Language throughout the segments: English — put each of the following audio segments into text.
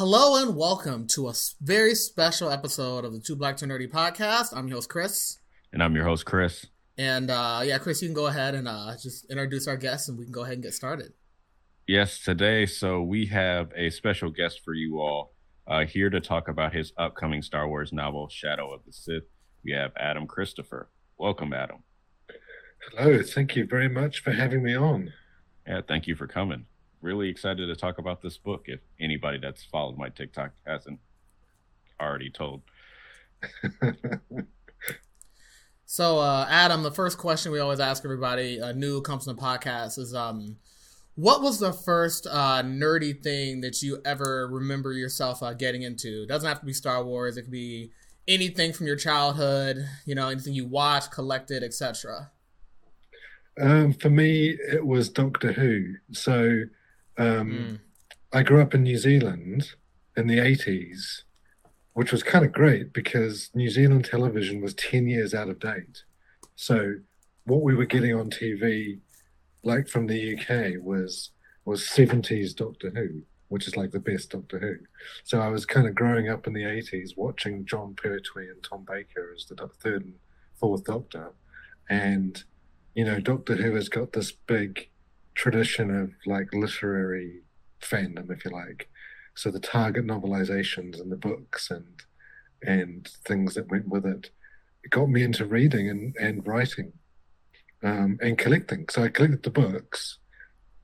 Hello and welcome to a very special episode of the Two Black Two Nerdy podcast. I'm your host Chris, and I'm your host Chris. And uh, yeah, Chris, you can go ahead and uh, just introduce our guests, and we can go ahead and get started. Yes, today, so we have a special guest for you all uh, here to talk about his upcoming Star Wars novel, Shadow of the Sith. We have Adam Christopher. Welcome, Adam. Hello, thank you very much for having me on. Yeah, thank you for coming. Really excited to talk about this book. If anybody that's followed my TikTok hasn't already told. so, uh, Adam, the first question we always ask everybody uh, new comes from the podcast is, um, what was the first uh, nerdy thing that you ever remember yourself uh, getting into? It doesn't have to be Star Wars. It could be anything from your childhood. You know, anything you watched, collected, etc. Um, for me, it was Doctor Who. So um, mm. I grew up in New Zealand in the 80s, which was kind of great because New Zealand television was 10 years out of date. So what we were getting on TV, like from the UK, was was 70s Doctor Who, which is like the best Doctor Who. So I was kind of growing up in the 80s watching Jon Pertwee and Tom Baker as the third and fourth Doctor. And you know, Doctor Who has got this big tradition of like literary fandom, if you like. So the Target novelizations and the books and and things that went with it, it got me into reading and, and writing um, and collecting. So I collected the books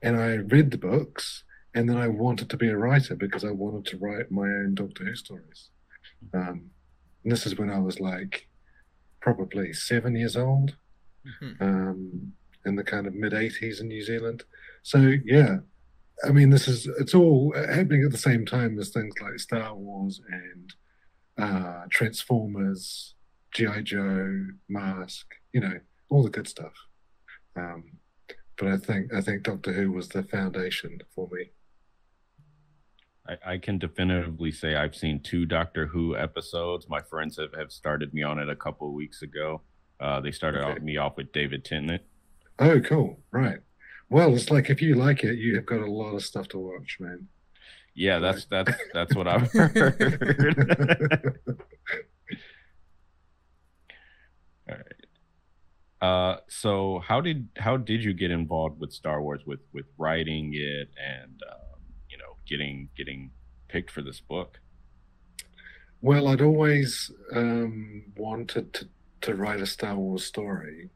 and I read the books and then I wanted to be a writer because I wanted to write my own Doctor Who stories. Um, and this is when I was like probably seven years old mm-hmm. um, in the kind of mid 80s in New Zealand. So, yeah, I mean, this is it's all happening at the same time as things like Star Wars and uh, Transformers, G.I. Joe, Mask, you know, all the good stuff. Um, but I think I think Doctor Who was the foundation for me. I, I, can definitively say I've seen two Doctor Who episodes. My friends have, have started me on it a couple of weeks ago. Uh, they started okay. me off with David Tennant. Oh, cool. Right. Well, it's like if you like it, you have got a lot of stuff to watch, man. Yeah, that's that's that's what I've heard. All right. Uh, so how did how did you get involved with Star Wars with with writing it and um, you know getting getting picked for this book? Well, I'd always um, wanted to to write a Star Wars story.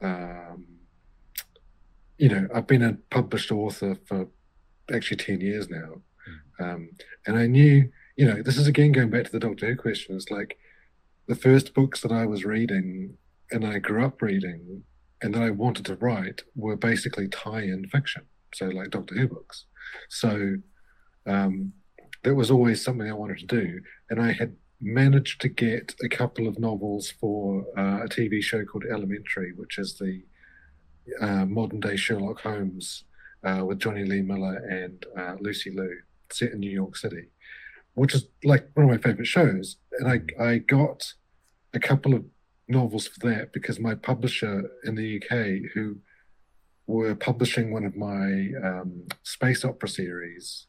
Um, you know, I've been a published author for actually 10 years now. Hmm. Um, and I knew, you know, this is again going back to the Doctor Who question. It's like the first books that I was reading and I grew up reading and that I wanted to write were basically tie in fiction. So, like Doctor Who books. So, um, that was always something I wanted to do. And I had managed to get a couple of novels for uh, a TV show called Elementary, which is the uh, modern day Sherlock Holmes uh, with Jonny Lee Miller and uh, Lucy Liu, set in New York City, which is like one of my favorite shows. And I, I got a couple of novels for that because my publisher in the UK, who were publishing one of my um, space opera series,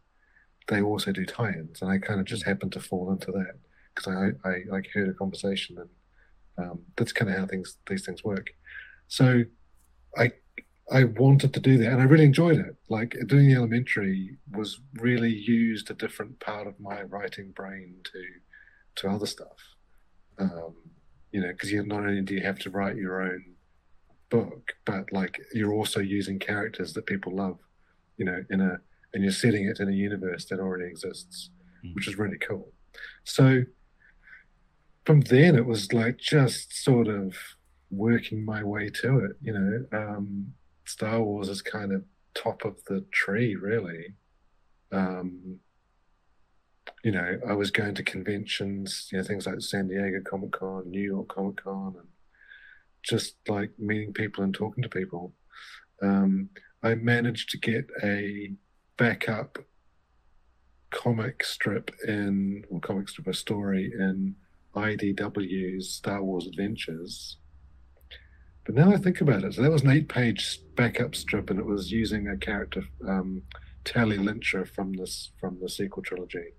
they also do tie-ins, and I kind of just happened to fall into that because I, I like heard a conversation, and um, that's kind of how things these things work. So I I wanted to do that, and I really enjoyed it. Like doing the elementary was really used a different part of my writing brain to to other stuff. Um, you know, because you not only do you have to write your own book, but like you're also using characters that people love. You know, in a and you're setting it in a universe that already exists, mm. which is really cool. So from then, it was like just sort of working my way to it. You know, um, Star Wars is kind of top of the tree, really. Um, you know, I was going to conventions, you know, things like San Diego Comic Con, New York Comic Con, and just like meeting people and talking to people. Um, I managed to get a backup comic strip in, or comic strip, a story in IDW's Star Wars Adventures but now I think about it, so that was an eight-page backup strip, and it was using a character, um, Tallie Lintra from this from the sequel trilogy.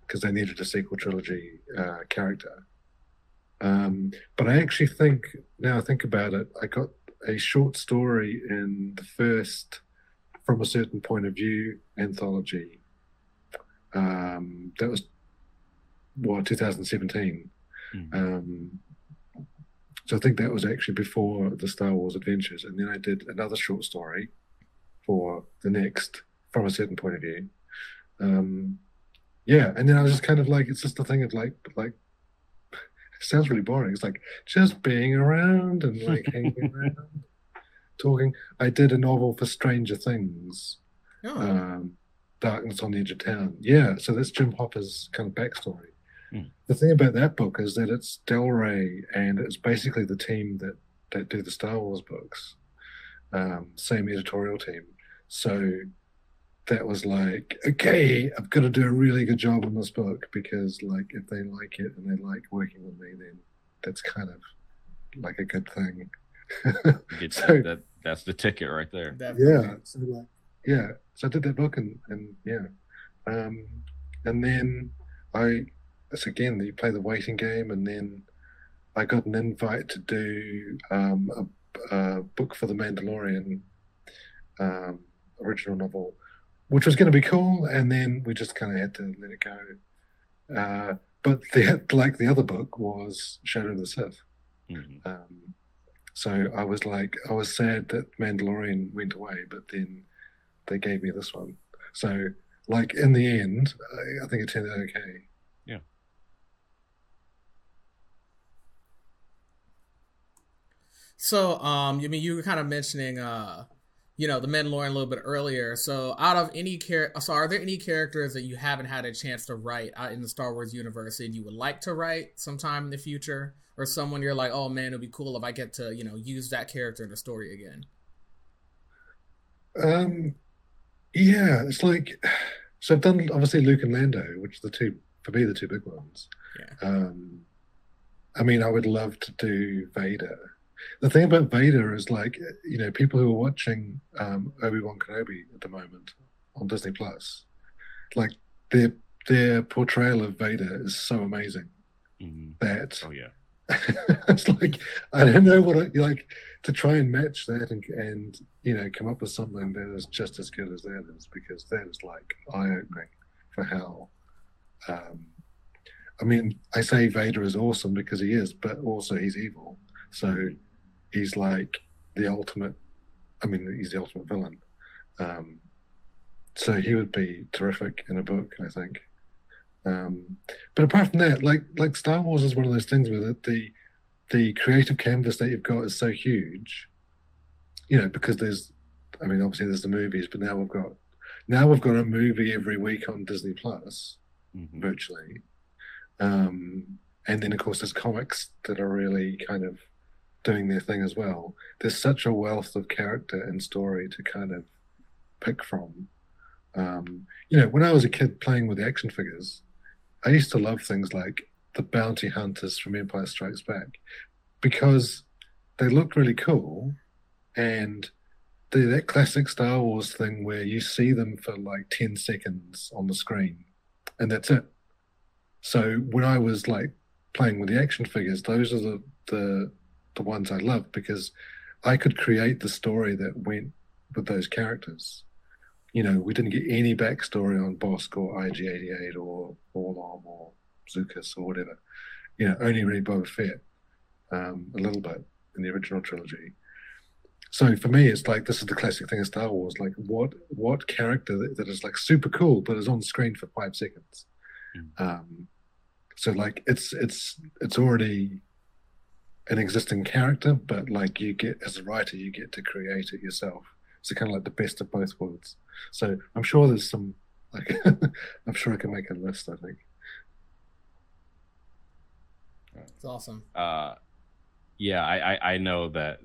because they needed a sequel trilogy uh, character. Um, but I actually think now I think about it, I got a short story in the first From a Certain Point of View anthology. Um, that was what 2017. Mm. Um, so I think that was actually before the Star Wars Adventures, and then I did another short story for the next From a Certain Point of View. Um, yeah, and then I was just kind of like, it's just a thing of like, like it sounds really boring. It's like just being around and like hanging around, talking. I did a novel for Stranger Things, oh. um, Darkness on the Edge of Town. Yeah, so that's Jim Hopper's kind of backstory. Mm. The thing about that book is that it's Del Rey and it's basically the team that that do the Star Wars books, um, same editorial team. So that was like, okay, I've got to do a really good job on this book because, like, if they like it and they like working with me, then that's kind of like a good thing. so, that that's the ticket right there. Yeah. So like, yeah. So I did that book and and yeah, um, and then I, it's again you play the waiting game, and then I got an invite to do um, a, a book for the Mandalorian um, original novel which was going to be cool, and then we just kind of had to let it go. Uh, but the like the other book was Shadow of the Sith. Mm-hmm. Um, so I was like, I was sad that Mandalorian went away, but then they gave me this one. So like in the end, I, I think it turned out okay. Yeah. So, um, I mean, you were kind of mentioning, uh, you know, the Mandalorian a little bit earlier. So, out of any character, so are there any characters that you haven't had a chance to write out in the Star Wars universe and you would like to write sometime in the future, or someone you're like, oh man, it'd be cool if I get to, you know, use that character in the story again? Um, yeah, it's like so I've done obviously Luke and Lando, which are the two for me the two big ones. Yeah. Um, I mean, I would love to do Vader the thing about Vader is like you know people who are watching um, Obi Wan Kenobi at the moment on Disney Plus, like their their portrayal of Vader is so amazing mm-hmm. that oh yeah, it's like I don't know what I like to try and match that and, and you know come up with something that is just as good as that is because that is like eye opening for how. Um, I mean, I say Vader is awesome because he is, but also he's evil. So he's like the ultimate. I mean, he's the ultimate villain. Um, so he would be terrific in a book, I think. Um, but apart from that, like like Star Wars is one of those things where the, the the creative canvas that you've got is so huge. You know, because there's, I mean, obviously there's the movies, but now we've got now we've got a movie every week on Disney Plus, mm-hmm. virtually. Um, and then of course there's comics that are really kind of doing their thing as well. There's such a wealth of character and story to kind of pick from. Um, you know, when I was a kid playing with the action figures, I used to love things like the bounty hunters from Empire Strikes Back because they looked really cool and the, that classic Star Wars thing where you see them for like 10 seconds on the screen and that's it. So when I was like playing with the action figures, those are the, the the ones I loved because I could create the story that went with those characters. You know, we didn't get any backstory on Bossk or IG88 or 4-LOM or Zuckuss or whatever. You know, only really Boba Fett um, a little bit in the original trilogy. So for me, it's like this is the classic thing of Star Wars. Like, what what character that, that is like super cool but is on screen for five seconds? Mm. Um, so like it's it's it's already an existing character, but like you get as a writer, you get to create it yourself. So kind of like the best of both worlds. So I'm sure there's some like I'm sure I can make a list. I think. It's awesome. Uh, yeah, I, I I know that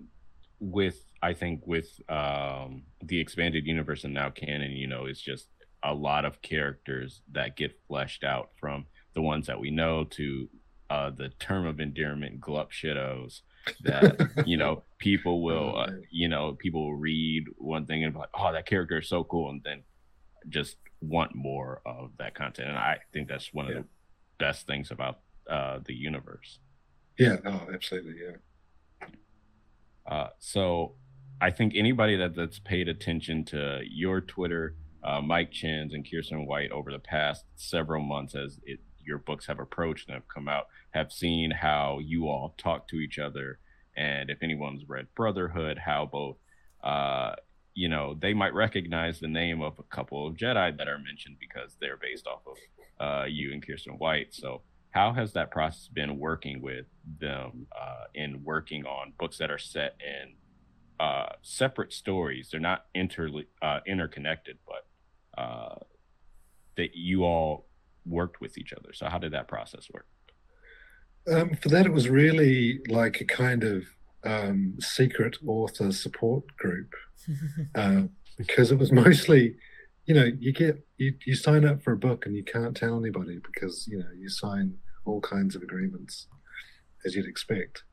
with I think with um the expanded universe and now canon, you know, it's just a lot of characters that get fleshed out from the ones that we know to uh, the term of endearment glup shittos that you know people will uh, you know people will read one thing and be like oh that character is so cool and then just want more of that content, and I think that's one of Yeah. the best things about uh, the universe. Yeah. Oh, absolutely. Yeah. Uh, so I think anybody that, that's paid attention to your Twitter, uh, Mike Chen's and Kiersten White over the past several months as it, your books have approached and have come out, have seen how you all talk to each other. And if anyone's read Brotherhood, how both, uh, you know, they might recognize the name of a couple of Jedi that are mentioned because they're based off of uh, you and Kiersten White. So, how has that process been working with them uh, in working on books that are set in uh, separate stories? They're not inter uh, interconnected, but uh, that you all worked with each other. So, how did that process work? Um, for that, it was really like a kind of um, secret author support group uh, because it was mostly, you know, you get you, you sign up for a book and you can't tell anybody because you know you sign all kinds of agreements as you'd expect,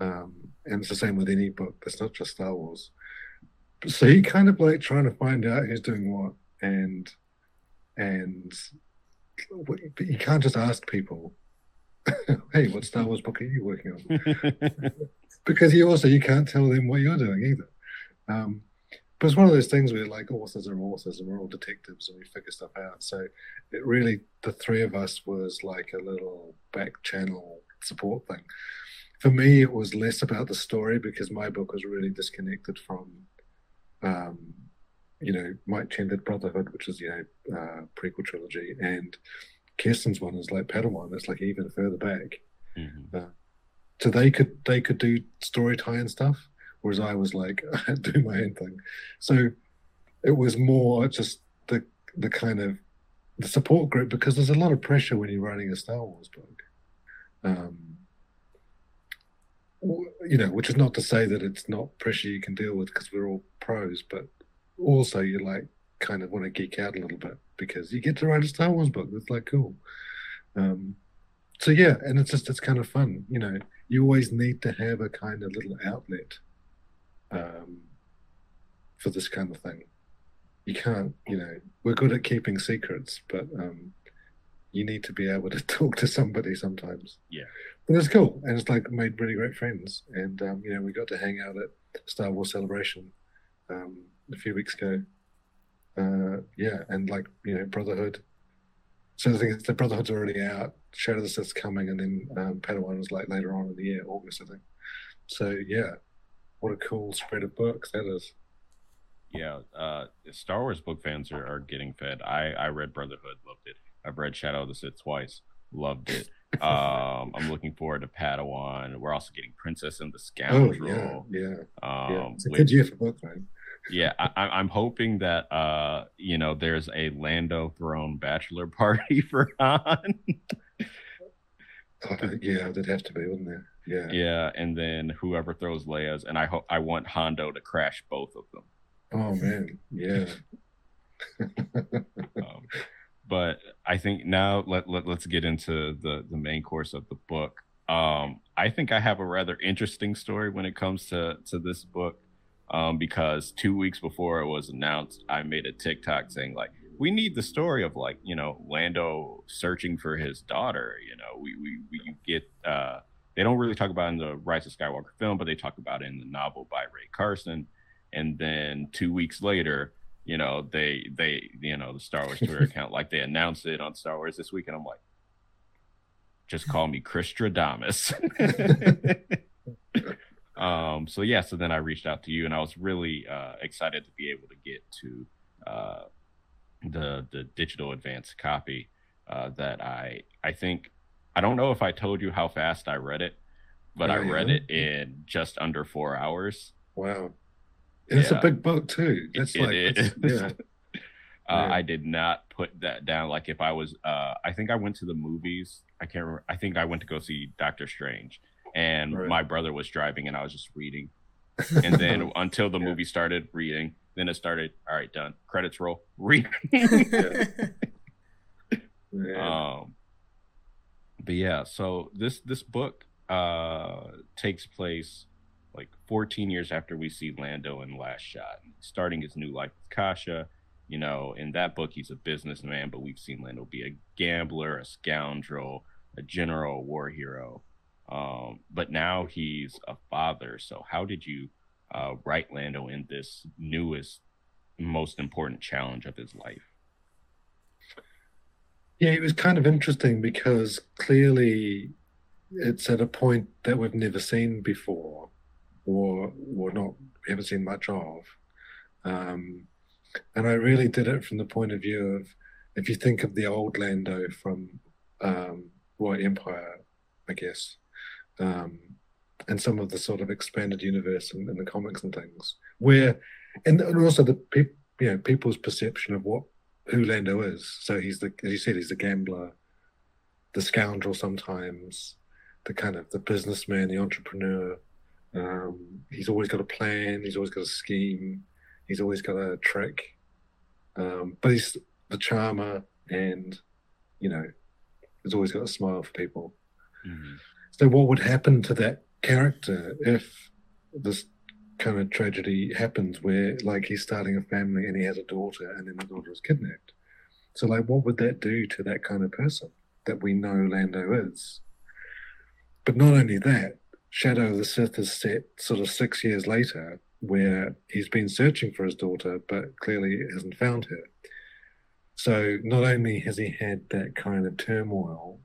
um, and it's the same with any book. It's not just Star Wars. So you kind of like trying to find out who's doing what, and and but you can't just ask people hey, what Star Wars book are you working on? Because you also you can't tell them what you're doing either. Um, but it's one of those things where like authors are authors and we're all detectives and we figure stuff out. So it really the three of us was like a little back channel support thing. For me, it was less about the story because my book was really disconnected from, um, you know, Mike Chen did Brotherhood, which is you know uh, prequel trilogy, and Kiersten's one is like Padawan. It's like even further back. Mhm. So they could they could do story tie and stuff, whereas I was like I do my own thing. So it was more just the the kind of the support group because there's a lot of pressure when you're writing a Star Wars book. Um, you know, which is not to say that it's not pressure you can deal with because we're all pros, but also you like kind of want to geek out a little bit because you get to write a Star Wars book. That's like cool. Um, so yeah, and it's just it's kind of fun. You know, you always need to have a kind of little outlet um, for this kind of thing. You can't, you know, we're good at keeping secrets, but um, you need to be able to talk to somebody sometimes. Yeah. But it's cool, and it's like made really great friends. And um, you know, we got to hang out at Star Wars Celebration um, a few weeks ago. Uh, yeah, and like you know, Brotherhood. So the thing is, the Brotherhood's already out. Shadow of the Sith's coming, and then um, Padawan was like later on in the year, August, I think. So yeah, what a cool spread of books that is. Yeah, uh, Star Wars book fans are, are getting fed. I, I read Brotherhood, loved it. I've read Shadow of the Sith twice, loved it. Um, I'm looking forward to Padawan. We're also getting Princess and the Oh Scoundrel. yeah, yeah, Um, yeah. It's a good year for books, man. Yeah, I, I'm hoping that uh, you know, there's a Lando thrown bachelor party for Han. Oh, yeah, there'd have to be, wouldn't there? Yeah. yeah, and then whoever throws Leia's, and I hope I want Hondo to crash both of them. Oh man, yeah. um, but I think now let, let let's get into the the main course of the book. Um, I think I have a rather interesting story when it comes to to this book, um, because two weeks before it was announced, I made a TikTok saying like, we need the story of like you know Lando searching for his daughter. You know, we we we get. Uh, they don't really talk about in the Rise of Skywalker film, but they talk about it in the novel by Rae Carson. And then two weeks later, you know, they they you know the Star Wars Twitter account like they announced it on Star Wars this week, and I'm like, just call me Chris Stradamus. um. So yeah. So then I reached out to you, and I was really uh, excited to be able to get to uh, the the digital advanced copy uh, that I I think I don't know if I told you how fast I read it, but I Oh, read yeah? it in just under four hours. Wow. And It's Yeah. a big book too. That's It like is. it's- yeah. Uh, Yeah. I did not put that down. Like if I was, uh, I think I went to the movies. I can't remember. I think I went to go see Doctor Strange, and Right. my brother was driving, and I was just reading. And then until the Yeah. movie started, reading. Then it started. All right, done. Credits roll. Read. Yeah. um but yeah so this this book uh takes place like 14 years after we see lando in last shot starting his new life with kasha you know, in that book, he's a businessman, but we've seen Lando be a gambler, a scoundrel, a general, a war hero. Um, but now he's a father. So, how did you uh, write Lando in this newest, most important challenge of his life? Yeah, it was kind of interesting because clearly it's at a point that we've never seen before, or or not haven't seen much of. Um, and I really did it from the point of view of if you think of the old Lando from um, Roy Empire, I guess, um, and some of the sort of expanded universe in, in the comics and things, where and also the you know, people's perception of what who Lando is. So he's the, as you said, he's the gambler, the scoundrel sometimes, the kind of the businessman, the entrepreneur. Um, he's always got a plan. He's always got a scheme. He's always got a trick. Um, but he's the charmer, and you know, he's always got a smile for people. Mm-hmm. So, what would happen to that character if this kind of tragedy happens, where like he's starting a family and he has a daughter, and then the daughter is kidnapped? So, like, what would that do to that kind of person that we know Lando is? But not only that, Shadow of the Sith is set sort of six years later, where he's been searching for his daughter, but clearly hasn't found her. So not only has he had that kind of turmoil,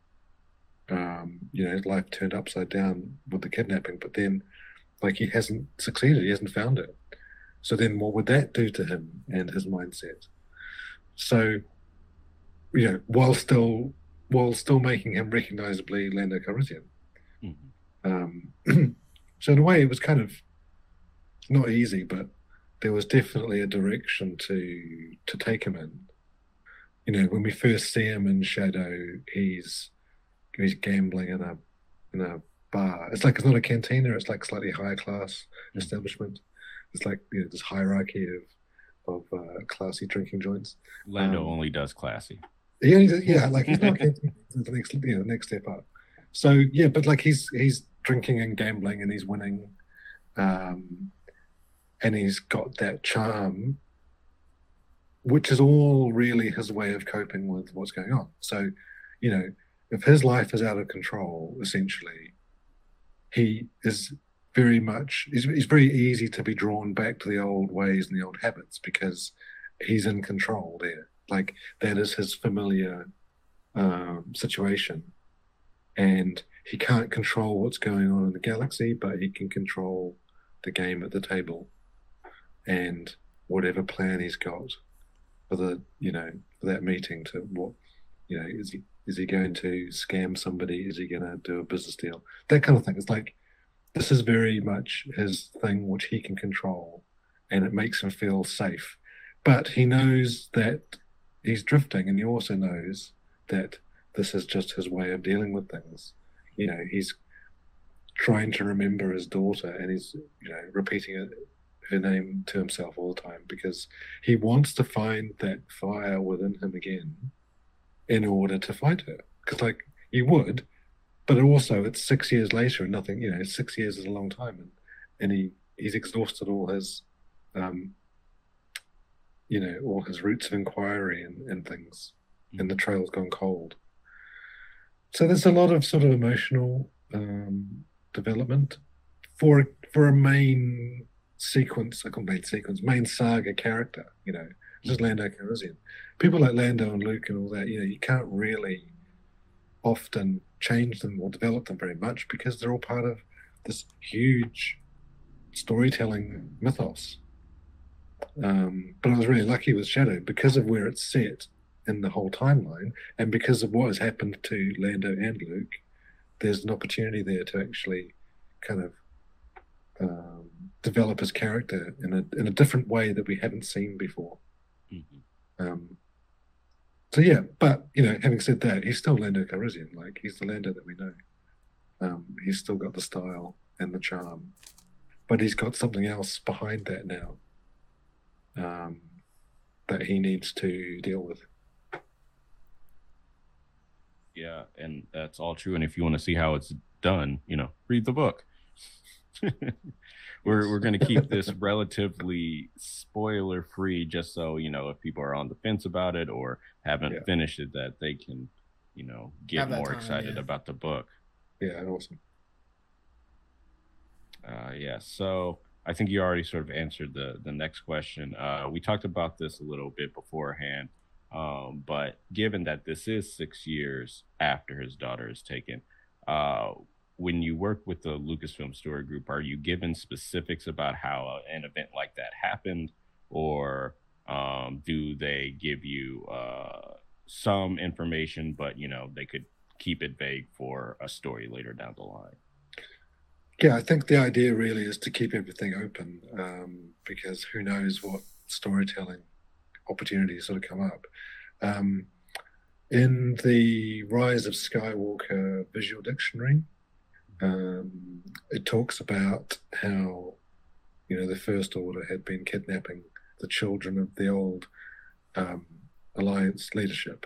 um, you know, his life turned upside down with the kidnapping, but then like he hasn't succeeded, he hasn't found it. So then what would that do to him and his mindset? So, you know, while still while still making him recognizably Lando Calrissian. Mm-hmm. Um, so in a way, it was kind of not easy, but there was definitely a direction to to take him in. You know, when we first see him in Shadow, he's he's gambling in a in a bar. It's like it's not a cantina; it's like slightly higher class mm. establishment. It's like you know this hierarchy of of uh, classy drinking joints. Lando um, only does classy. Yeah, yeah, like he's not the next you know next step up. So yeah, but like he's he's drinking and gambling and he's winning. Um, and he's got that charm, which is all really his way of coping with what's going on. So, you know, if his life is out of control, essentially, he is very much, he's, he's very easy to be drawn back to the old ways and the old habits because he's in control there. Like that is his familiar um, situation. And he can't control what's going on in the galaxy, but he can control the game at the table and whatever plan he's got for the you know for that meeting to what you know is he is he going to scam somebody? Is he going to do a business deal? That kind of thing. It's like this is very much his thing which he can control and it makes him feel safe. But he knows that he's drifting and he also knows that this is just his way of dealing with things. You know he's trying to remember his daughter and he's you know repeating it her name to himself all the time because he wants to find that fire within him again in order to fight her. Because, like, you would, but also it's six years later and nothing, you know, six years is a long time. And, and he, he's exhausted all his, um, you know, all his routes of inquiry and, and things, mm-hmm. and the trail's gone cold. So there's a lot of sort of emotional um, development for for a main sequence, a complete sequence, main saga character, you know, just Lando Calrissian. People like Lando and Luke and all that, you know, you can't really often change them or develop them very much because they're all part of this huge storytelling mythos. Um, but I was really lucky with Shadow because of where it's set in the whole timeline and because of what has happened to Lando and Luke. There's an opportunity there to actually kind of um, develop his character in a in a different way that we haven't seen before. Mm-hmm. Um, so yeah, but you know, having said that, he's still Lando Calrissian. Like he's the Lando that we know. Um, he's still got the style and the charm, but he's got something else behind that now um, that he needs to deal with. Yeah, and that's all true. And if you want to see how it's done, you know, read the book. we're we're going to keep this relatively spoiler free, just so you know if people are on the fence about it or haven't yeah. finished it, that they can, you know, get more time, excited yeah. about the book. Yeah, awesome. Uh, yeah, so I think you already sort of answered the the next question. Uh, we talked about this a little bit beforehand, um, but given that this is six years after his daughter is taken, uh, when you work with the Lucasfilm Story Group, are you given specifics about how an event like that happened, or um, do they give you uh, some information, but you know they could keep it vague for a story later down the line? Yeah, I think the idea really is to keep everything open um, because who knows what storytelling opportunities sort of come up. Um, in the Rise of Skywalker visual dictionary, um, it talks about how, you know, the First Order had been kidnapping the children of the old um, Alliance leadership.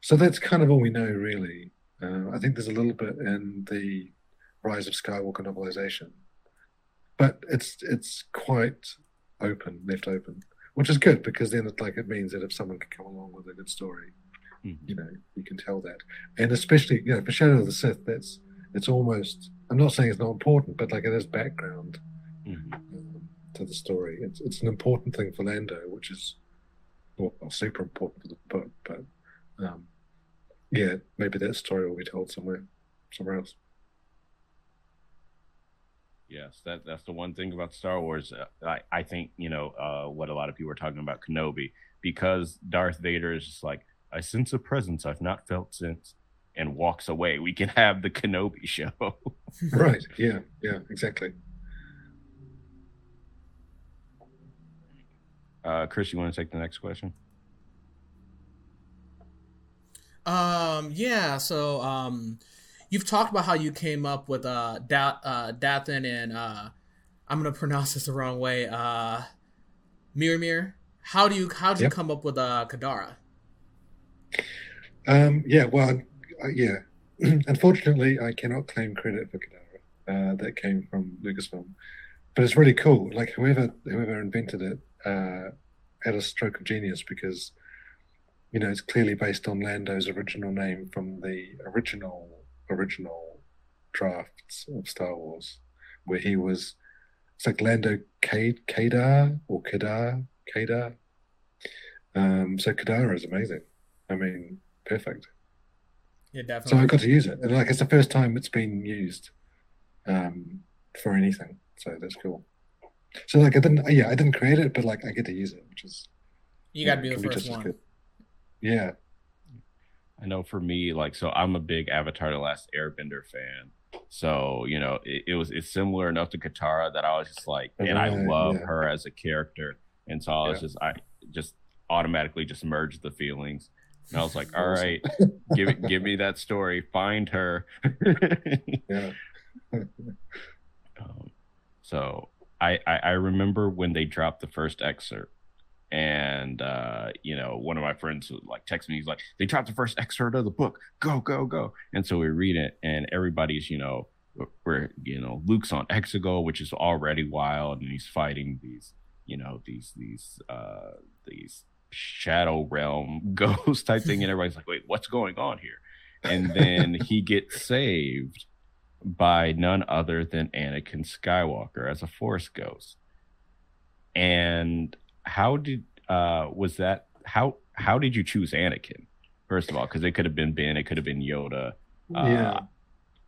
So that's kind of all we know, really. Uh, I think there's a little bit in the Rise of Skywalker novelization, but it's it's quite open, left open, which is good because then it like it means that if someone can come along with a good story, mm-hmm. you know, you can tell that, and especially you know for Shadow of the Sith, that's it's almost I'm not saying it's not important, but like it is background mm-hmm. um, to the story. It's it's an important thing for Lando, which is well, super important for the book, but um, yeah, maybe that story will be told somewhere somewhere else. Yes, that that's the one thing about Star Wars. Uh, I I think you know uh, what a lot of people are talking about Kenobi because Darth Vader is just like I sense a presence I've not felt since and walks away. We can have the Kenobi show. right. Yeah. Yeah. Exactly. Uh, Chris, you want to take the next question? Um. Yeah. So, um, you've talked about how you came up with uh, da- uh Dathan and uh, I'm gonna pronounce this the wrong way. Uh, Miramir. How do you how did yep. you come up with uh Kadara? Um. Yeah. Well, uh, yeah, unfortunately, I cannot claim credit for Kadara. Uh, that came from Lucasfilm, but it's really cool. Like whoever whoever invented it uh, had a stroke of genius because you know it's clearly based on Lando's original name from the original original drafts of Star Wars, where he was. It's like Lando Kadar or Kadar Kadar. Um, so Kadara is amazing. I mean, perfect. Yeah, definitely. So I got to use it, and like it's the first time it's been used um, for anything. So that's cool. So like I didn't, yeah, I didn't create it, but like I get to use it, which is you got to be the first one. Yeah, I know for me, like, so I'm a big Avatar: The Last Airbender fan. So you know, it, it was it's similar enough to Katara that I was just like, and I love yeah. her as a character, and so I was yeah. just I just automatically just merged the feelings. And I was like, all right, give it, give me that story. Find her. yeah. um, so I, I, I remember when they dropped the first excerpt, and uh, you know, one of my friends like text me. He's like, they dropped the first excerpt of the book. Go, go, go! And so we read it, and everybody's you know, we're you know, Luke's on Exegol, which is already wild, and he's fighting these you know these these uh these shadow realm ghost type thing and everybody's like wait what's going on here? And then he gets saved by none other than Anakin Skywalker as a force ghost. And how did uh was that how how did you choose Anakin first of all? Because it could have been Ben it could have been Yoda. Uh, yeah.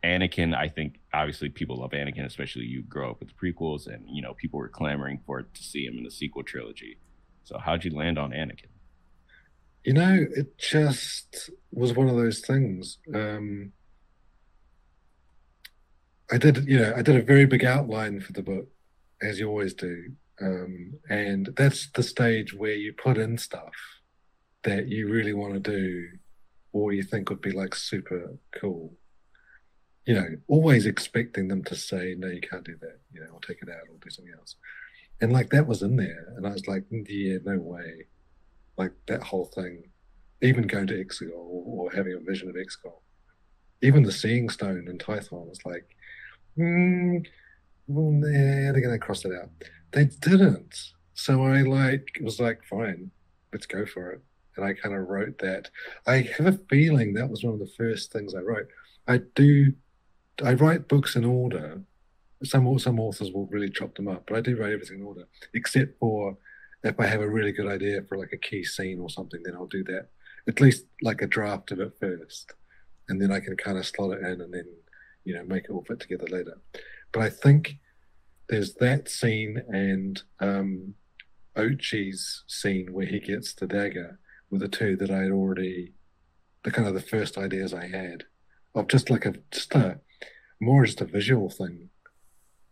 Anakin, I think obviously people love Anakin, especially you grow up with the prequels, and you know people were clamoring for to see him in the sequel trilogy. So how'd you land on Anakin? You know, it just was one of those things. Um, I did, you know, I did a very big outline for the book, as you always do, um, and that's the stage where you put in stuff that you really want to do, or you think would be like super cool. You know, always expecting them to say, "No, you can't do that." You know, I'll take it out or do something else and like that was in there, and I was like, yeah, no way, like that whole thing, even going to Exegol or, or having a vision of Exegol, even the Seeing Stone in Tython was like, mm, well, they're to cross it out. They didn't. So I like was like, fine, let's go for it. And I kind of wrote that. I have a feeling that was one of the first things I wrote. I do, I write books in order. Some some authors will really chop them up, but I do write everything in order, except for if I have a really good idea for like a key scene or something, then I'll do that. At least like a draft of it first, and then I can kind of slot it in, and then you know make it all fit together later. But I think there's that scene and um, Ochi's scene where he gets the dagger were the two that I had already, the kind of the first ideas I had of just like a just a more just a visual thing,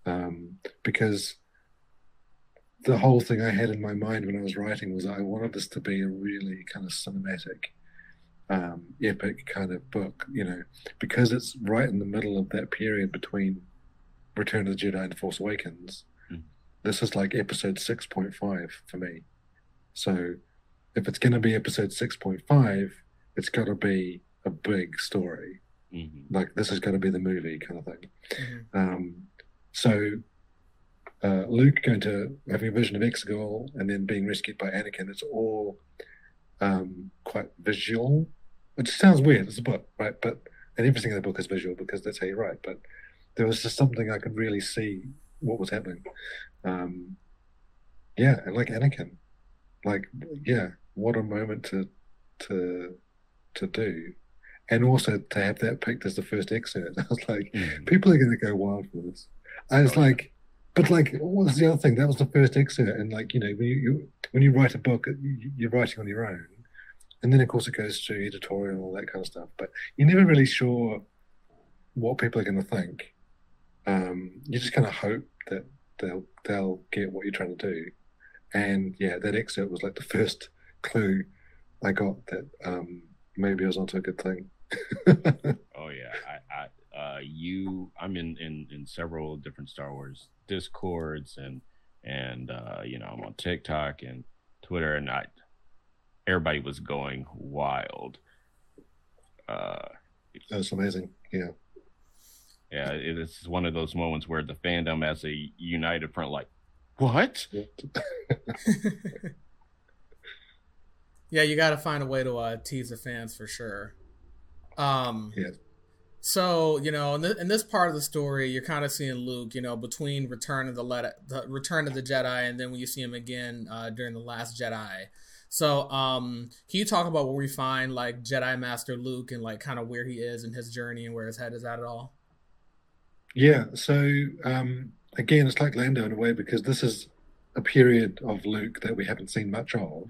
um, because the whole thing I had in my mind when I was writing was I wanted this to be a really kind of cinematic, um, epic kind of book, you know, because it's right in the middle of that period between Return of the Jedi and Force Awakens. Mm. This is like episode 6.5 for me. So if it's going to be episode 6.5, it's got to be a big story. Mm-hmm. Like this is going to be the movie kind of thing. Mm-hmm. Um, so uh, Luke going to having a vision of Exegol and then being rescued by Anakin, it's all um, quite visual. It sounds weird. It's a book, right? But and everything in the book is visual because that's how you write. But there was just something I could really see what was happening. Um, yeah, and like Anakin, like yeah, what a moment to to to do, and also to have that picked as the first excerpt. I was like, mm. people are going to go wild for this. I was oh, like, but like, what was the other thing? That was the first excerpt, and like you know, when you, you when you write a book, you're writing on your own, and then of course it goes to editorial and all that kind of stuff. But you're never really sure what people are going to think. Um, you just kind of hope that they'll they'll get what you're trying to do. And yeah, that excerpt was like the first clue I got that um, maybe I was onto a good thing. oh yeah, I, I uh, you, I'm in, in in several different Star Wars discords and and uh, you know I'm on TikTok and Twitter and I, everybody was going wild. Uh, That's amazing. Yeah. Yeah, it's one of those moments where the fandom as a united front, like, what? yeah, you got to find a way to uh, tease the fans for sure. Um, yeah. So you know, in, in, this part of the story, you're kind of seeing Luke, you know, between Return of the, the Return of the Jedi, and then when you see him again uh, during the Last Jedi. So, um, can you talk about where we find like Jedi Master Luke and like kind of where he is in his journey and where his head is at at all? Yeah. So um, again, it's like Lando in a way because this is a period of Luke that we haven't seen much of.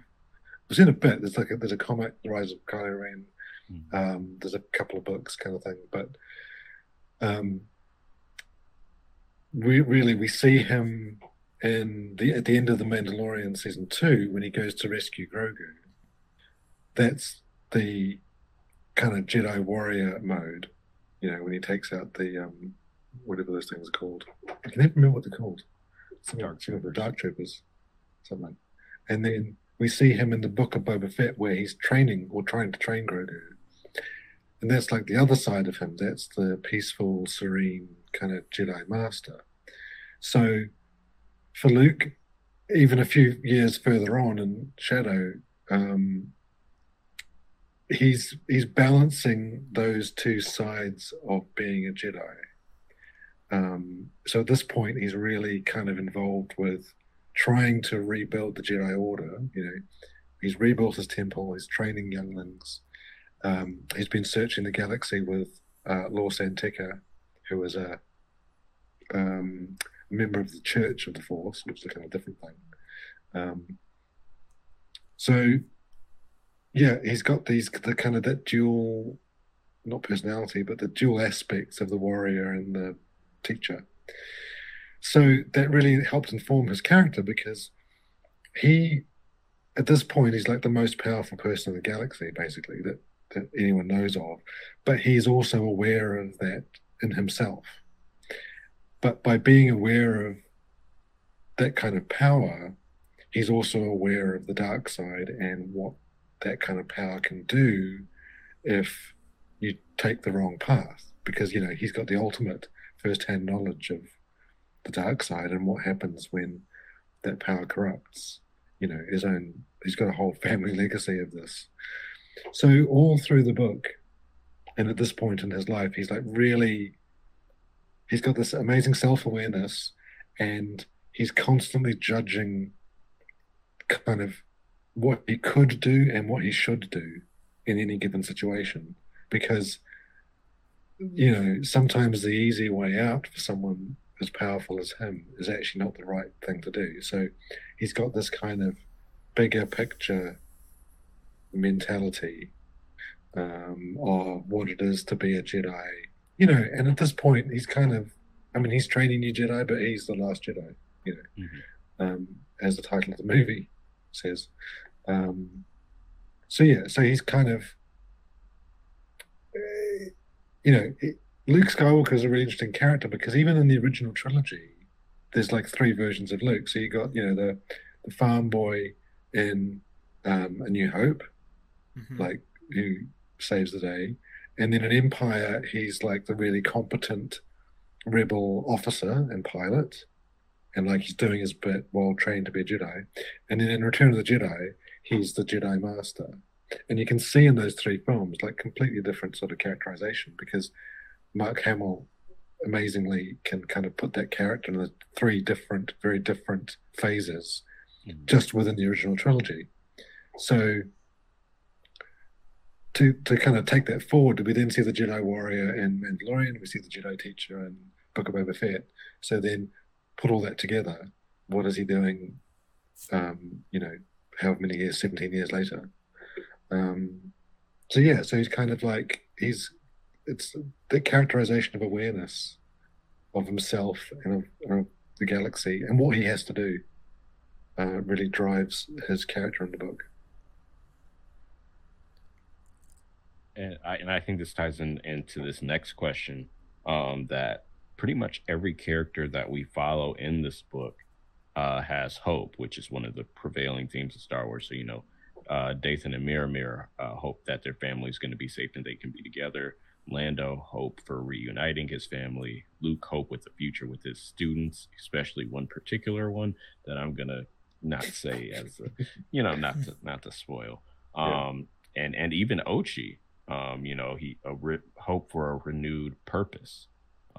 We've seen a bit. There's like a, there's a comic, The Rise of Kylo Ren. Mm. Um, there's a couple of books, kind of thing. But um, we really we see him in the at the end of the Mandalorian season two when he goes to rescue Grogu. That's the kind of Jedi warrior mode, you know, when he takes out the um, whatever those things are called. I can never remember what they're called. Something dark troopers. Dark troopers, something. And then we see him in the book of Boba Fett where he's training or trying to train Grogu. And that's like the other side of him. That's the peaceful, serene kind of Jedi master. So for Luke, even a few years further on in Shadow, um, he's he's balancing those two sides of being a Jedi. Um, so at this point, he's really kind of involved with trying to rebuild the Jedi Order. You know, he's rebuilt his temple. He's training younglings. Um, he's been searching the galaxy with uh, Lor San Tekka, who is a um, member of the Church of the Force, which is a kind of different thing. Um, so, yeah, he's got these the kind of that dual, not personality, but the dual aspects of the warrior and the teacher. So that really helped inform his character because he, at this point, he's like the most powerful person in the galaxy, basically, that, that anyone knows of. But he's also aware of that in himself. But by being aware of that kind of power, he's also aware of the dark side and what that kind of power can do if you take the wrong path. Because, you know, he's got the ultimate first-hand knowledge of the dark side and what happens when that power corrupts. You know, his own. He's got a whole family legacy of this. So all through the book, and at this point in his life, he's like really. He's got this amazing self awareness, and he's constantly judging kind of what he could do and what he should do in any given situation because you know sometimes the easy way out for someone as powerful as him is actually not the right thing to do so he's got this kind of bigger picture mentality um, of what it is to be a jedi you know and at this point he's kind of i mean he's training new jedi but he's the last jedi you know mm-hmm. um, as the title of the movie says um, so yeah, so he's kind of, uh, you know, it, Luke Skywalker is a really interesting character because even in the original trilogy, there's like three versions of Luke. So you got you know the the farm boy in um, A New Hope, mm-hmm. like who saves the day, and then in Empire he's like the really competent rebel officer and pilot, and like he's doing his bit while trained to be a Jedi, and then in Return of the Jedi he's the Jedi Master. And you can see in those three films like completely different sort of characterization because Mark Hamill amazingly can kind of put that character in the three different, very different phases mm-hmm. just within the original trilogy. So to to kind of take that forward, do we then see the Jedi warrior in Mandalorian, we see the Jedi teacher in Book of Boba Fett. So then put all that together, what is he doing? Um, you know, how many years, 17 years later. Um, so yeah, so he's kind of like, he's, it's the characterization of awareness of himself and of, of the galaxy and what he has to do uh, really drives his character in the book. And I, and I think this ties in into this next question um, that pretty much every character that we follow in this book uh, has hope, which is one of the prevailing themes of Star Wars. So, you know, uh, Dathan and Miramir uh, hope that their family is going to be safe and they can be together. Lando hope for reuniting his family. Luke hope with the future with his students, especially one particular one that I'm gonna not say as a, you know, not to not to spoil. Um, yeah. and and even Ochi, um, you know, he a re- hope for a renewed purpose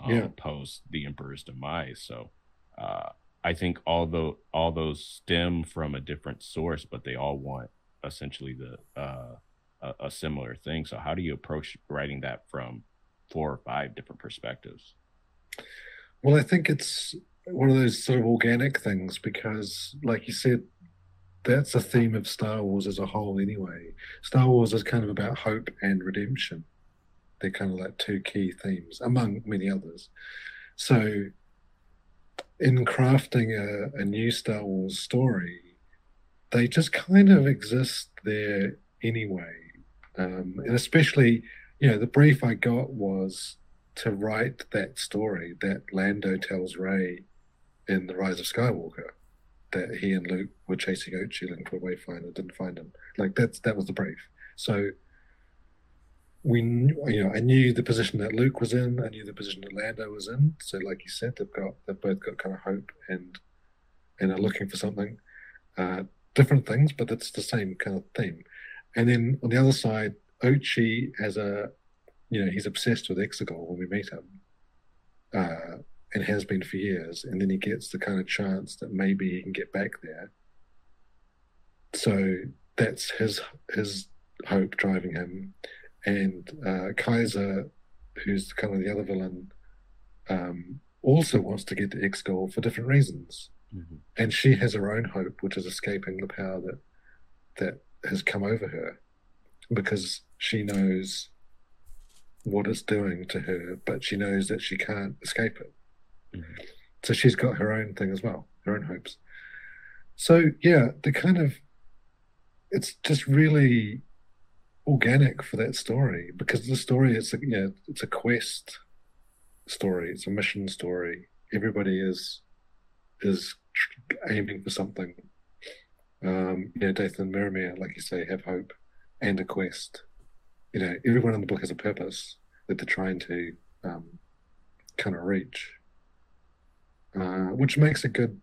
um, yeah. post the Emperor's demise. So uh, I think all the all those stem from a different source, but they all want essentially the uh, a, a, similar thing. So how do you approach writing that from four or five different perspectives? Well, I think it's one of those sort of organic things because, like you said, that's a theme of Star Wars as a whole. Anyway, Star Wars is kind of about hope and redemption. They're kind of like two key themes among many others. So in crafting a, a new Star Wars story, they just kind of exist there anyway. Um, and especially, you know, the brief I got was to write that story that Lando tells Rey in The Rise of Skywalker that he and Luke were chasing Ochi for a wayfinder, didn't find him. Like that's that was the brief. So we you know I knew the position that Luke was in, I knew the position that Lando was in. So like you said, they've got they've both got kind of hope and and are looking for something. Uh, different things, but it's the same kind of theme. And then on the other side, Ochi has a you know, he's obsessed with Exegol when we meet him. Uh, and has been for years, and then he gets the kind of chance that maybe he can get back there. So that's his his hope driving him and uh, Kaiser, who's kind of the other villain, um, also wants to get to Exegol for different reasons, mm-hmm. and she has her own hope, which is escaping the power that that has come over her, because she knows what it's doing to her, but she knows that she can't escape it. So she's got her own thing as well, her own hopes. So yeah, the kind of it's just really organic for that story because the story is a, it's a quest story, it's a mission story. Everybody is is aiming for something. Um, you know, Dathan and Miramir, like you say, have hope and a quest. You know, everyone in the book has a purpose that they're trying to um, kind of reach. Uh, which makes a good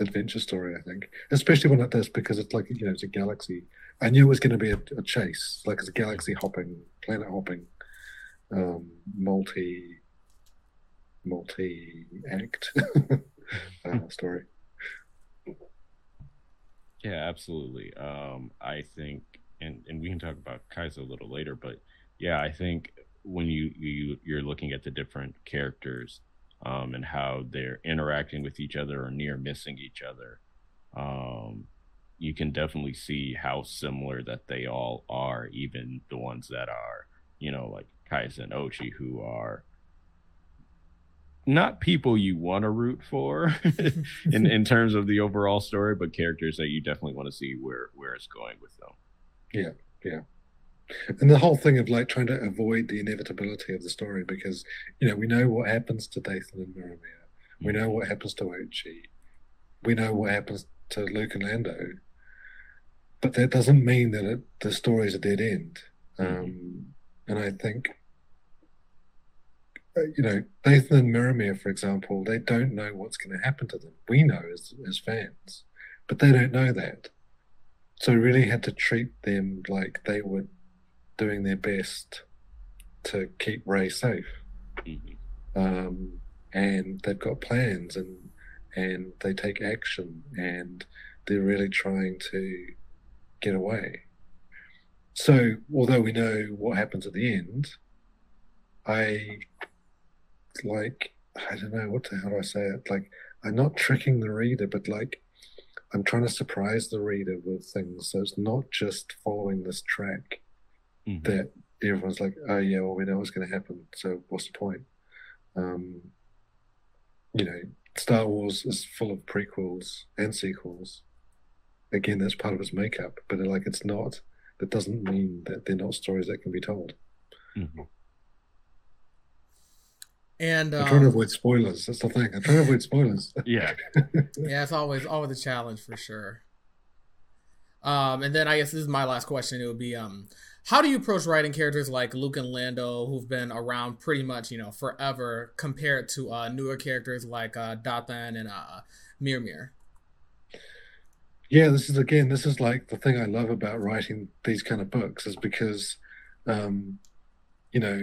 adventure story, I think, especially one like this because it's like you know it's a galaxy. I knew it was going to be a, a chase, like it's a galaxy hopping, planet hopping, um, multi multi act uh, story. Yeah, absolutely. Um, I think, and and we can talk about Kaiser a little later, but yeah, I think when you you you're looking at the different characters um, and how they're interacting with each other or near missing each other, um, you can definitely see how similar that they all are, even the ones that are, you know, like Kaiser and Ochi, who are not people you want to root for in, in terms of the overall story, but characters that you definitely want to see where, where it's going with them. Yeah, yeah. And the whole thing of like trying to avoid the inevitability of the story because, you know, we know what happens to Dathan and Miramir. We know what happens to Ochi. We know what happens to Luke and Lando. But that doesn't mean that it, the story is a dead end. Um, and I think, uh, you know, Dathan and Miramir, for example, they don't know what's going to happen to them. We know as, as fans, but they don't know that. So we really had to treat them like they were doing their best to keep Rey safe. Mm-hmm. Um, and they've got plans and and they take action and they're really trying to get away. So although we know what happens at the end, I like I don't know what the hell do I say it? Like I'm not tricking the reader, but like I'm trying to surprise the reader with things. So it's not just following this track Mhm. that everyone's like, oh yeah, well we know what's going to happen. So what's the point? Um, you know, Star Wars is full of prequels and sequels. Again, that's part of its makeup, but like it's not. That doesn't mean that they're not stories that can be told. Mhm. And I'm trying to um, avoid spoilers. That's the thing. I'm trying to avoid spoilers. Yeah. yeah, it's always always a challenge for sure. Um, and then I guess this is my last question. It would be, um, how do you approach writing characters like Luke and Lando, who've been around pretty much, you know, forever, compared to uh, newer characters like uh, Dathan and uh, Miramir? yeah, this is again, this is like the thing I love about writing these kind of books is because, um, you know,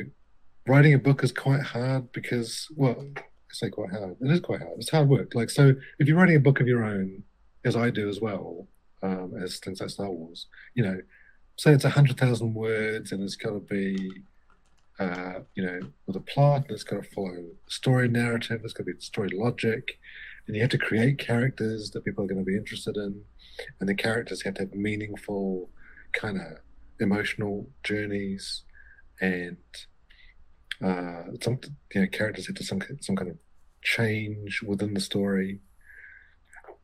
writing a book is quite hard because, well, I say quite hard. It is quite hard. It's hard work. Like, so if you're writing a book of your own, as I do as well, um, as things like Star Wars, you know, say it's hundred thousand words and it's got to be, uh, you know, with a plot and it's got to follow story narrative. It's got to be story logic, and you have to create characters that people are going to be interested in, and the characters have to have meaningful, kind of emotional journeys, and uh, some you know characters have to some some kind of change within the story.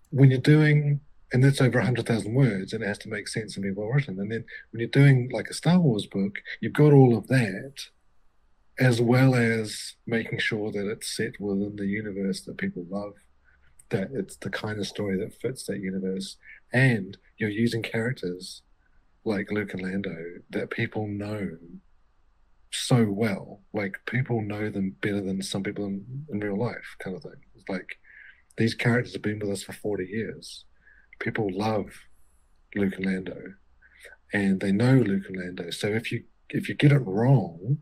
When you're doing and that's over 100,000 words and it has to make sense and be well written. And then when you're doing like a Star Wars book, you've got all of that as well as making sure that it's set within the universe that people love, that it's the kind of story that fits that universe, and you're using characters like Luke and Lando that people know so well. Like people know them better than some people in, in real life, kind of thing. It's like these characters have been with us for 40 years people love Luke and Lando, and they know Luke and Lando. So if you if you get it wrong,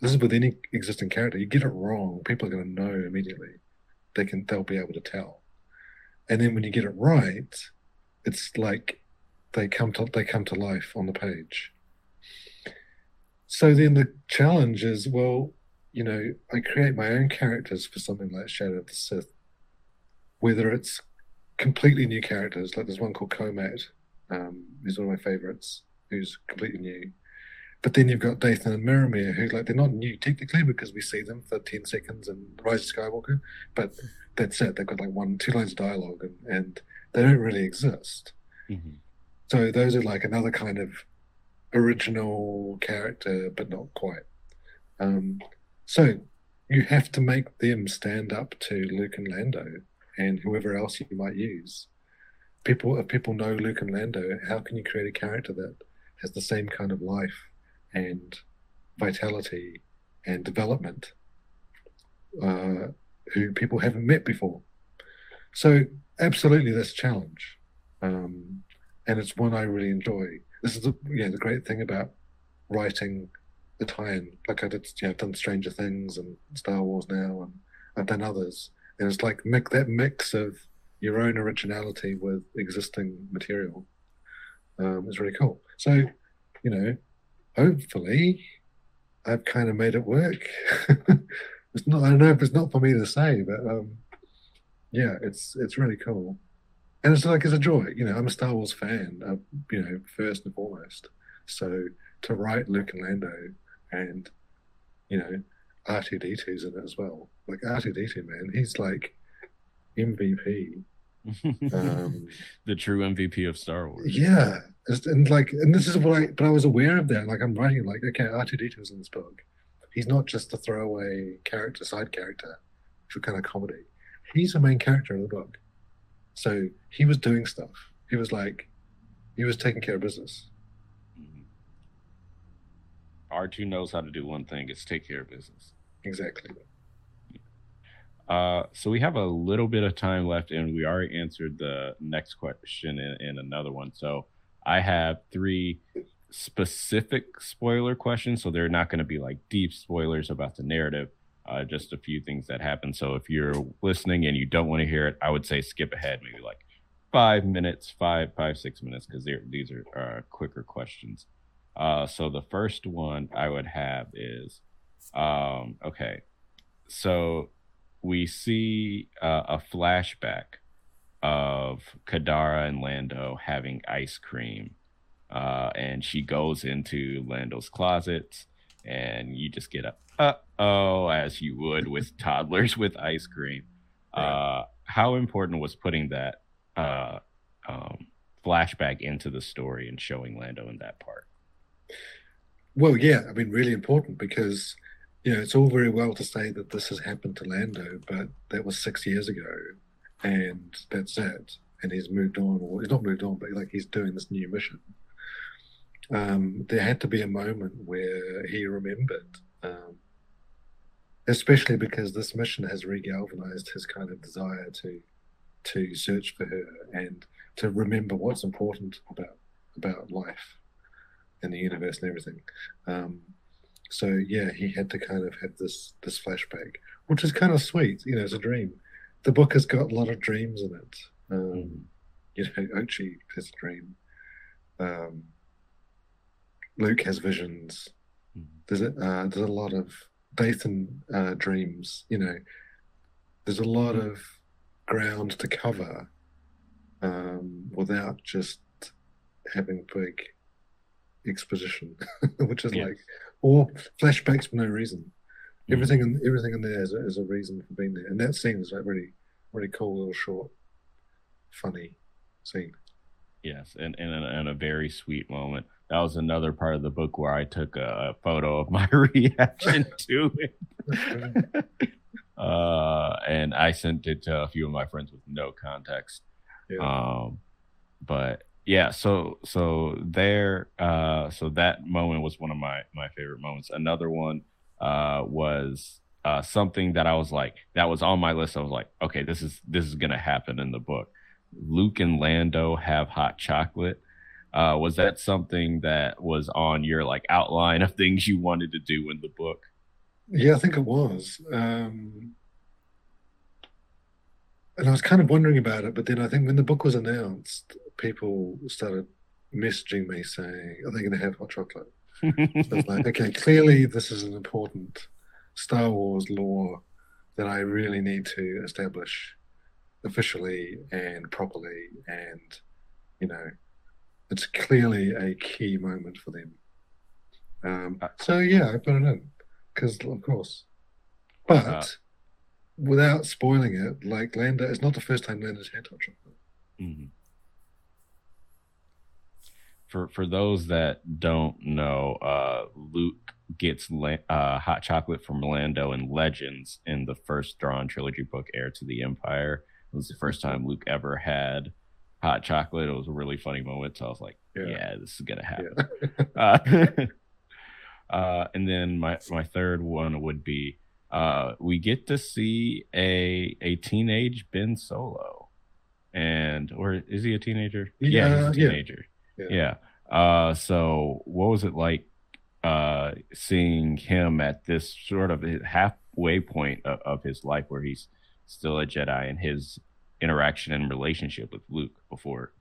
this is with any existing character. You get it wrong, people are going to know immediately. They can they'll be able to tell, and then when you get it right, it's like they come to they come to life on the page. So then the challenge is well, you know, I create my own characters for something like Shadow of the Sith, whether it's completely new characters. Like there's one called Comat, um, who's one of my favorites, who's completely new. But then you've got Dathan and Miramir, who like they're not new technically because we see them for ten seconds in Rise of Skywalker, but that's it. They've got like one, two lines of dialogue, and, and they don't really exist. Mhm. So those are like another kind of original character, but not quite. Um, so you have to make them stand up to Luke and Lando and whoever else you might use. People, if people know Luke and Lando, how can you create a character that has the same kind of life and vitality and development uh, who people haven't met before. So absolutely, that's challenge, um, and it's one I really enjoy. This is the yeah the great thing about writing the tie-in. Like I did, you know, I've done Stranger Things and Star Wars now, and I've done others, and it's like mix that mix of your own originality with existing material um, is really cool. So, you know, hopefully, I've kind of made it work. it's not. I don't know if it's not for me to say, but um, yeah, it's it's really cool, and it's like it's a joy. You know, I'm a Star Wars fan. Uh, you know, first and foremost. So to write Luke and Lando, and you know, R2D2's in it as well. Like R2D2, man, he's like MVP. um, the true MVP of Star Wars. Yeah, and like, and this is what I, but I was aware of that. Like, I'm writing like, okay, R2D2 is in this book. He's not just a throwaway character, side character for kind of comedy. He's the main character of the book. So he was doing stuff. He was like, he was taking care of business. R2 knows how to do one thing: it's take care of business. Exactly. Uh, so we have a little bit of time left, and we already answered the next question in, in another one. So I have three specific spoiler questions, so they're not going to be like deep spoilers about the narrative. Uh, just a few things that happen. So if you're listening and you don't want to hear it, I would say skip ahead, maybe like five minutes, five, five, six minutes, because these are uh, quicker questions. Uh, so the first one I would have is, um, okay, so we see uh, a flashback of Kadara and Lando having ice cream, uh, and she goes into Lando's closet, and you just get a uh oh as you would with toddlers with ice cream. Uh, how important was putting that uh, um, flashback into the story and showing Lando in that part? Well, yeah, I mean, really important because you know it's all very well to say that this has happened to Lando, but that was six years ago, and that's it. And he's moved on, or he's not moved on, but like he's doing this new mission. Um, there had to be a moment where he remembered, um, especially because this mission has regalvanized his kind of desire to to search for her and to remember what's important about about life and the universe and everything. Um, so yeah, he had to kind of have this this flashback, which is kind of sweet. You know, it's a dream. The book has got a lot of dreams in it. Um, mm. You know, Ochi has a dream. Um, Luke has visions. Mm. There's a uh, there's a lot of Dathan uh, dreams. You know, there's a lot mm. of ground to cover um, without just having big exposition, which is like or flashbacks for no reason. Mm. Everything in everything in there is a, is a reason for being there, and that scene is like really really cool, little short, funny scene. Yes, and and, and a very sweet moment. That was another part of the book where I took a, a photo of my reaction to it. uh, and I sent it to a few of my friends with no context. Yeah. Um, but yeah so so there uh so that moment was one of my my favorite moments. Another one uh was uh something that i was like that was on my list. I was like okay this is this is gonna happen in the book. Luke and lando have hot chocolate. Uh was that something that was on your like outline of things you wanted to do in the book? Yeah i think it was um and I was kind of wondering about it, but then I think when the book was announced, people started messaging me saying, "Are they going to have hot chocolate?" so it's like, okay, clearly this is an important Star Wars lore that I really need to establish officially and properly, and you know, it's clearly a key moment for them. Um, uh, so yeah, I put it in because, of course, but. Uh, without spoiling it, like Lando, it's not the first time Lando's had hot chocolate. Mm-hmm for for those that don't know, uh, Luke gets uh, hot chocolate from Lando and Legends in the first Thrawn trilogy book, Heir to the Empire. It was the first time Luke ever had hot chocolate. It was a really funny moment. So I was like, yeah, yeah this is gonna happen. Yeah. uh, uh, and then my my third one would be uh, we get to see a a teenage Ben Solo, and or is he a teenager? Yeah, he's a teenager. Yeah. Yeah. Uh, so what was it like uh, seeing him at this sort of halfway point of, of his life where he's still a Jedi and his interaction and relationship with Luke before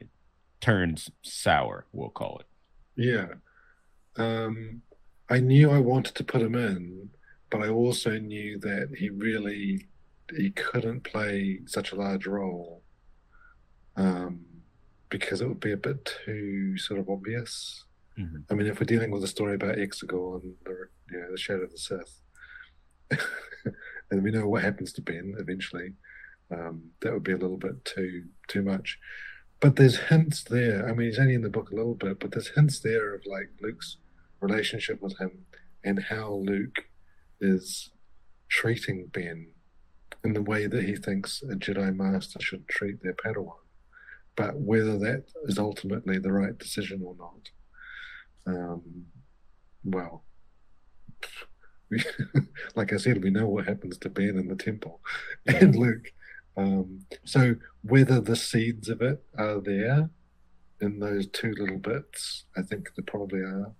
it turns sour, we'll call it. Yeah. Um, I knew I wanted to put him in, but I also knew that he really he couldn't play such a large role um, because it would be a bit too sort of obvious. Mhm. I mean, if we're dealing with a story about Exegol and the, you know, the Shadow of the Sith, and we know what happens to Ben eventually, um, that would be a little bit too too much. But there's hints there. I mean, he's only in the book a little bit, but there's hints there of like Luke's relationship with him and how Luke is treating Ben in the way that he thinks a Jedi Master should treat their Padawan. But whether that is ultimately the right decision or not, um, well, we, like I said, we know what happens to Ben in the temple and Luke. Um, so whether the seeds of it are there in those two little bits, I think they probably are.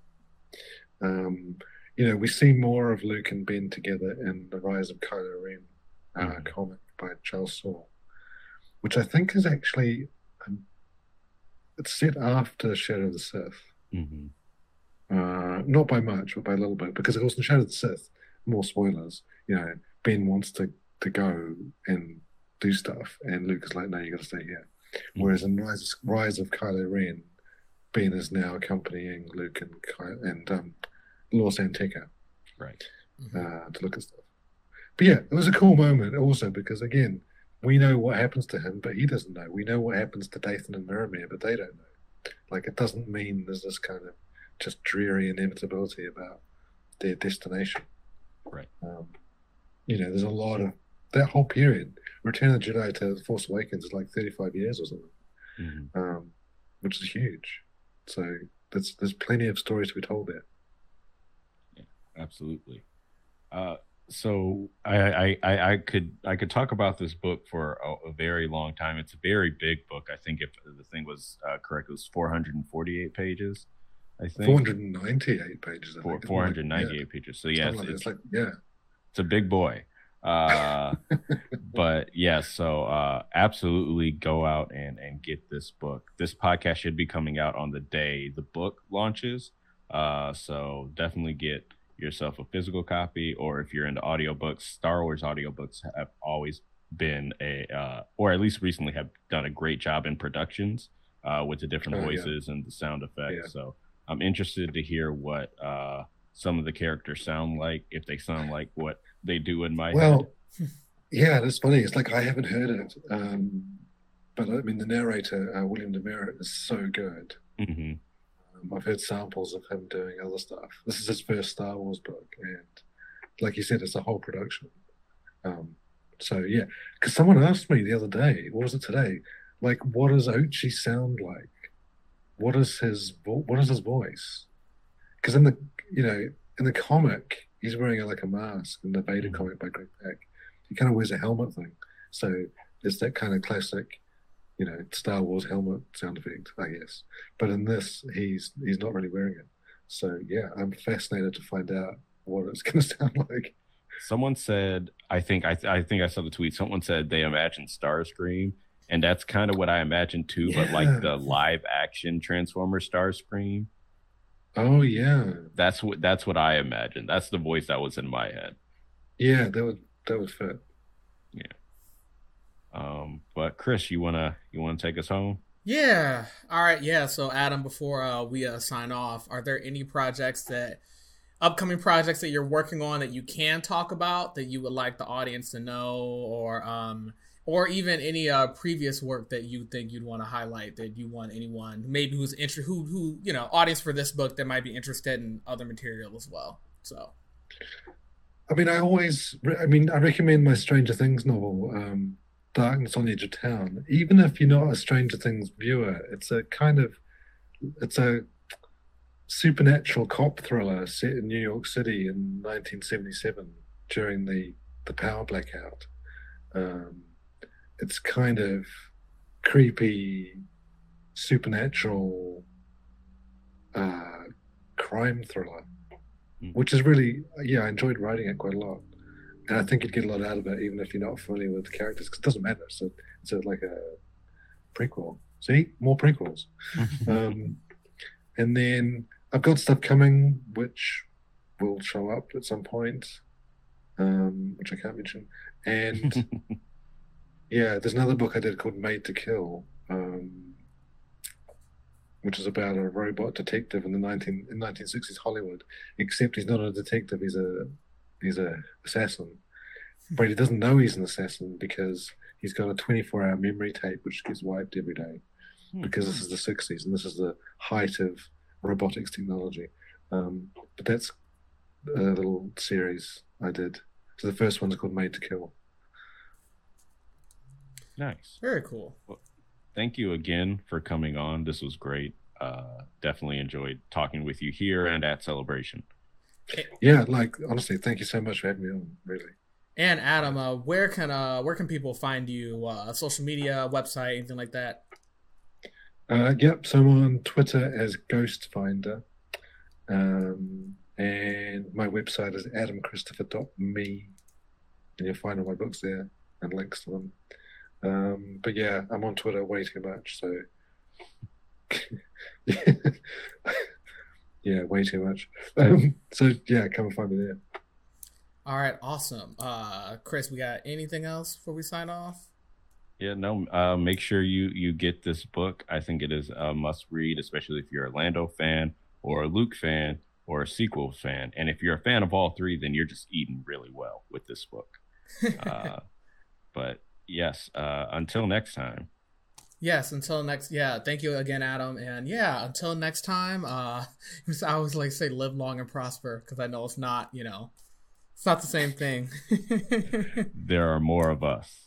Um, you know, we see more of Luke and Ben together in the Rise of Kylo Ren uh, Mhm. comic by Charles Soule, which I think is actually it's set after Shadow of the Sith. hmm Uh, not by much, but by a little bit, because of course in Shadow of the Sith, more spoilers. You know, Ben wants to to go and do stuff, and Luke is like, "No, you got to stay here." Whereas in Rise, Rise of Kylo Ren, Ben is now accompanying Luke and Ky- and um, Lor San Tekka Right. uh, to look at stuff. But yeah, it was a cool moment also because again, we know what happens to him, but he doesn't know. We know what happens to Dathan and Miramir, but they don't know. Like it doesn't mean there's this kind of just dreary inevitability about their destination. Right. Um, you know, there's a lot of that whole period. Return of the Jedi to The Force Awakens is like 35 years or something, hmm um, which is huge. So there's there's plenty of stories to be told there. Yeah, absolutely. Uh, so I, I, I, could I could talk about this book for a, a very long time. It's a very big book. I think if the thing was uh, correct, it was 448 pages. I think 498 pages. I Four, think. 498 Yeah, pages. So like it's, it's like yeah. it's a big boy. Uh, but yeah, so uh, absolutely go out and and get this book. This podcast should be coming out on the day the book launches. Uh, so definitely get yourself a physical copy, or if you're into audiobooks, Star Wars audiobooks have always been a, uh, or at least recently have done a great job in productions uh, with the different Oh, yeah. voices and the sound effects. Yeah. So I'm interested to hear what uh, some of the characters sound like, if they sound like what they do in my head. Well, yeah, that's funny. It's like I haven't heard it, um, but I mean the narrator uh, William Demerit is so good. hmm Um, I've heard samples of him doing other stuff. This is his first Star Wars book, and like you said, it's a whole production. Um, so yeah, because someone asked me the other day, or was it today? Like, what does Ochi sound like? What is his vo- what is his voice? Because in the you know in the comic, he's wearing like a mask in the Vader Mhm. comic by Greg Pak. He kind of wears a helmet thing, so it's that kind of classic, you know, Star Wars helmet sound effect, I guess. But in this, he's he's not really wearing it. So yeah, I'm fascinated to find out what it's going to sound like. Someone said, I think I, I think I saw the tweet. Someone said they imagined Starscream, and that's kind of what I imagined too. But like the live action Transformer Starscream, Oh yeah, that's what that's what I imagined. That's the voice that was in my head. yeah, that would that would fit. Um, but Chris, you wanna you wanna take us home? Yeah. All right. Yeah. So, Adam, before uh, we uh, sign off, are there any projects that, upcoming projects that you're working on that you can talk about that you would like the audience to know, or um, or even any uh, previous work that you think you'd want to highlight that you want anyone maybe who's interested, who who you know, audience for this book that might be interested in other material as well. So. I mean, I always, re- I mean, I recommend my Stranger Things novel, um, Darkness on the Edge of Town. Even if you're not a Stranger Things viewer, it's a kind of, it's a supernatural cop thriller set in New York City in 1977. during the the power blackout. Um, it's kind of creepy, supernatural uh, crime thriller, Mm. which is really yeah. I enjoyed writing it quite a lot, and I think you'd get a lot out of it even if you're not familiar with the characters. Cause it doesn't matter. So it's a, like a prequel. See, more prequels. um, and then I've got stuff coming which will show up at some point, um, which I can't mention. And yeah, there's another book I did called Made to Kill, um, which is about a robot detective in the 19 in 1960s Hollywood. Except he's not a detective; he's a he's a assassin. But he doesn't know he's an assassin because he's got a 24-hour memory tape which gets wiped every day Hmm. because this is the 60s and this is the height of robotics technology. Um, but that's a little series I did. So the first one's called Made to Kill. nice. Very cool. Thank you again for coming on. This was great. Uh, definitely enjoyed talking with you here and at Celebration. Yeah, like honestly, thank you so much for having me on. Really. And Adam, uh, where can uh, where can people find you? Uh, social media, website, anything like that? Uh, yep, so I'm on Twitter as Ghost Finder. Um, and my website is adamchristopher.me. And you'll find all my books there and links to them. Um, but yeah, I'm on Twitter way too much, so yeah, way too much. Um, so yeah, come and find me there. All right, awesome. Uh, Chris, we got anything else before we sign off? Yeah, no. Uh, make sure you you get this book. I think it is a must read, especially if you're a Lando fan or a Luke fan or a sequel fan. And if you're a fan of all three, then you're just eating really well with this book. Uh, but yes, uh, until next time. Yes, until next. Yeah, thank you again, Adam. And yeah, until next time. Uh, I always like say live long and prosper because I know it's not. You know, it's not the same thing. There are more of us.